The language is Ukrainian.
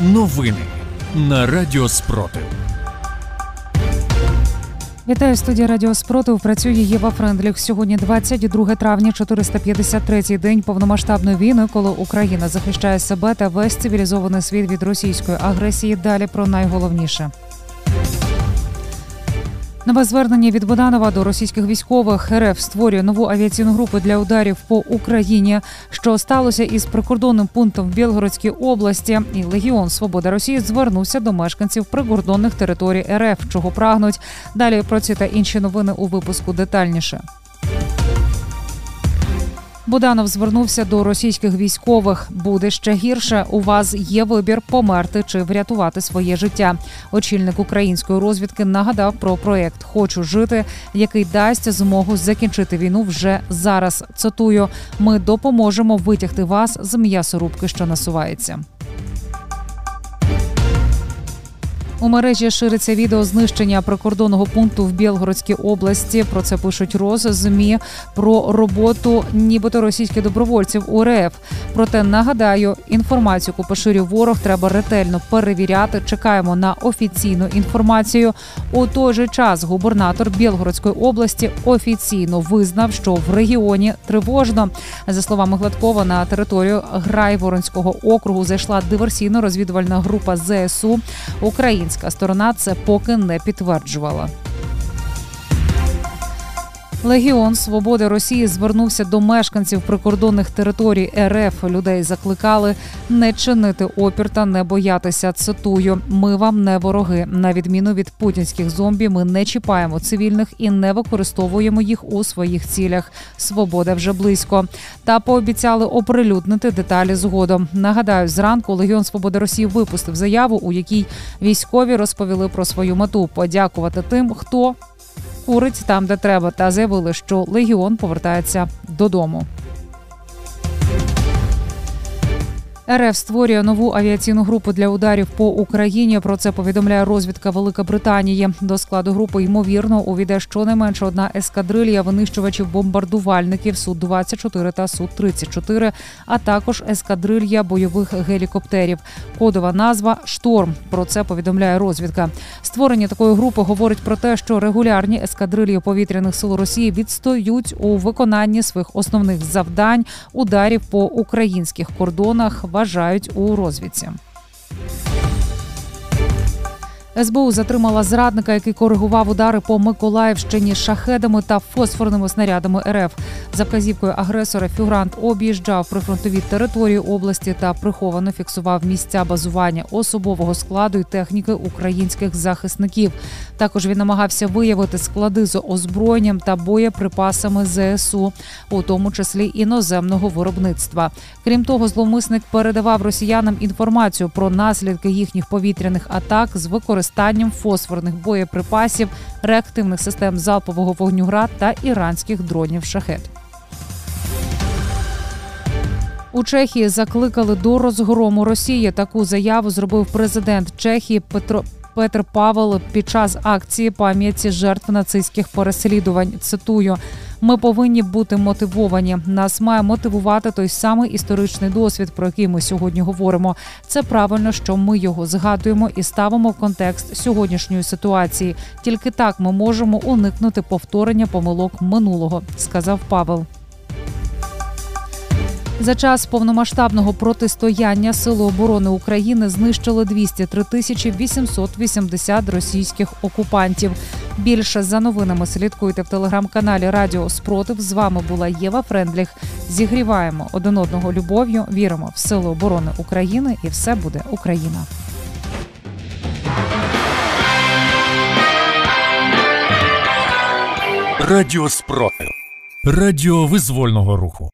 Новини на Радіо Спротив. Вітаю студія Радіо Спротив. Працює Єва Френдліх. Сьогодні 22 травня, 453-й день повномасштабної війни, коли Україна захищає себе та весь цивілізований світ від російської агресії. Далі про найголовніше. Нове звернення від Буданова до російських військових РФ створює нову авіаційну групу для ударів по Україні, що сталося із прикордонним пунктом в Білгородській області. І Легіон Свобода Росії звернувся до мешканців прикордонних територій РФ, чого прагнуть. Далі про ці та інші новини у випуску детальніше. Буданов звернувся до російських військових. Буде ще гірше. У вас є вибір померти чи врятувати своє життя. Очільник української розвідки нагадав про проект Хочу жити, який дасть змогу закінчити війну вже зараз. Цитую: ми допоможемо витягти вас з м'ясорубки, що насувається. У мережі шириться відео знищення прикордонного пункту в Білгородській області. Про це пишуть роз змі про роботу, нібито російських добровольців у РФ. Проте нагадаю, інформацію, яку поширює ворог, треба ретельно перевіряти. Чекаємо на офіційну інформацію. У той же час губернатор Білгородської області офіційно визнав, що в регіоні тривожно. За словами Гладкова, на територію Грайворонського округу зайшла диверсійно-розвідувальна група ЗСУ України. Українська сторона це поки не підтверджувала. Легіон Свободи Росії звернувся до мешканців прикордонних територій РФ. Людей закликали не чинити опір та не боятися. Цитую: ми вам не вороги. На відміну від путінських зомбі, ми не чіпаємо цивільних і не використовуємо їх у своїх цілях. Свобода вже близько. Та пообіцяли оприлюднити деталі згодом. Нагадаю, зранку Легіон Свободи Росії випустив заяву, у якій військові розповіли про свою мету подякувати тим, хто курить там, де треба, та заявили, що легіон повертається додому. РФ створює нову авіаційну групу для ударів по Україні. Про це повідомляє розвідка Велика Британії. До складу групи ймовірно увійде щонайменше одна ескадрилья винищувачів бомбардувальників су 24 та су 34 а також ескадрилья бойових гелікоптерів. Кодова назва Шторм. Про це повідомляє розвідка. Створення такої групи говорить про те, що регулярні ескадрильї повітряних сил Росії відстоють у виконанні своїх основних завдань ударів по українських кордонах вважають у розвідці. СБУ затримала зрадника, який коригував удари по Миколаївщині шахедами та фосфорними снарядами РФ. За вказівкою агресора фігурант об'їжджав прифронтові території області та приховано фіксував місця базування особового складу і техніки українських захисників. Також він намагався виявити склади з озброєнням та боєприпасами ЗСУ, у тому числі іноземного виробництва. Крім того, зловмисник передавав росіянам інформацію про наслідки їхніх повітряних атак з використанням фосфорних боєприпасів, реактивних систем залпового вогню «Град» та іранських дронів шахет. У Чехії закликали до розгрому Росії. Таку заяву зробив президент Чехії Петро Петр Павел під час акції пам'яті жертв нацистських переслідувань. Цитую. Ми повинні бути мотивовані. Нас має мотивувати той самий історичний досвід, про який ми сьогодні говоримо. Це правильно, що ми його згадуємо і ставимо в контекст сьогоднішньої ситуації. Тільки так ми можемо уникнути повторення помилок минулого, сказав Павел. За час повномасштабного протистояння Сили оборони України знищили 203 тисячі 880 російських окупантів. Більше за новинами слідкуйте в телеграм-каналі Радіо Спротив. З вами була Єва Френдліх. Зігріваємо один одного любов'ю. Віримо в сили оборони України, і все буде Україна. Радіо Спротив. Радіо визвольного руху.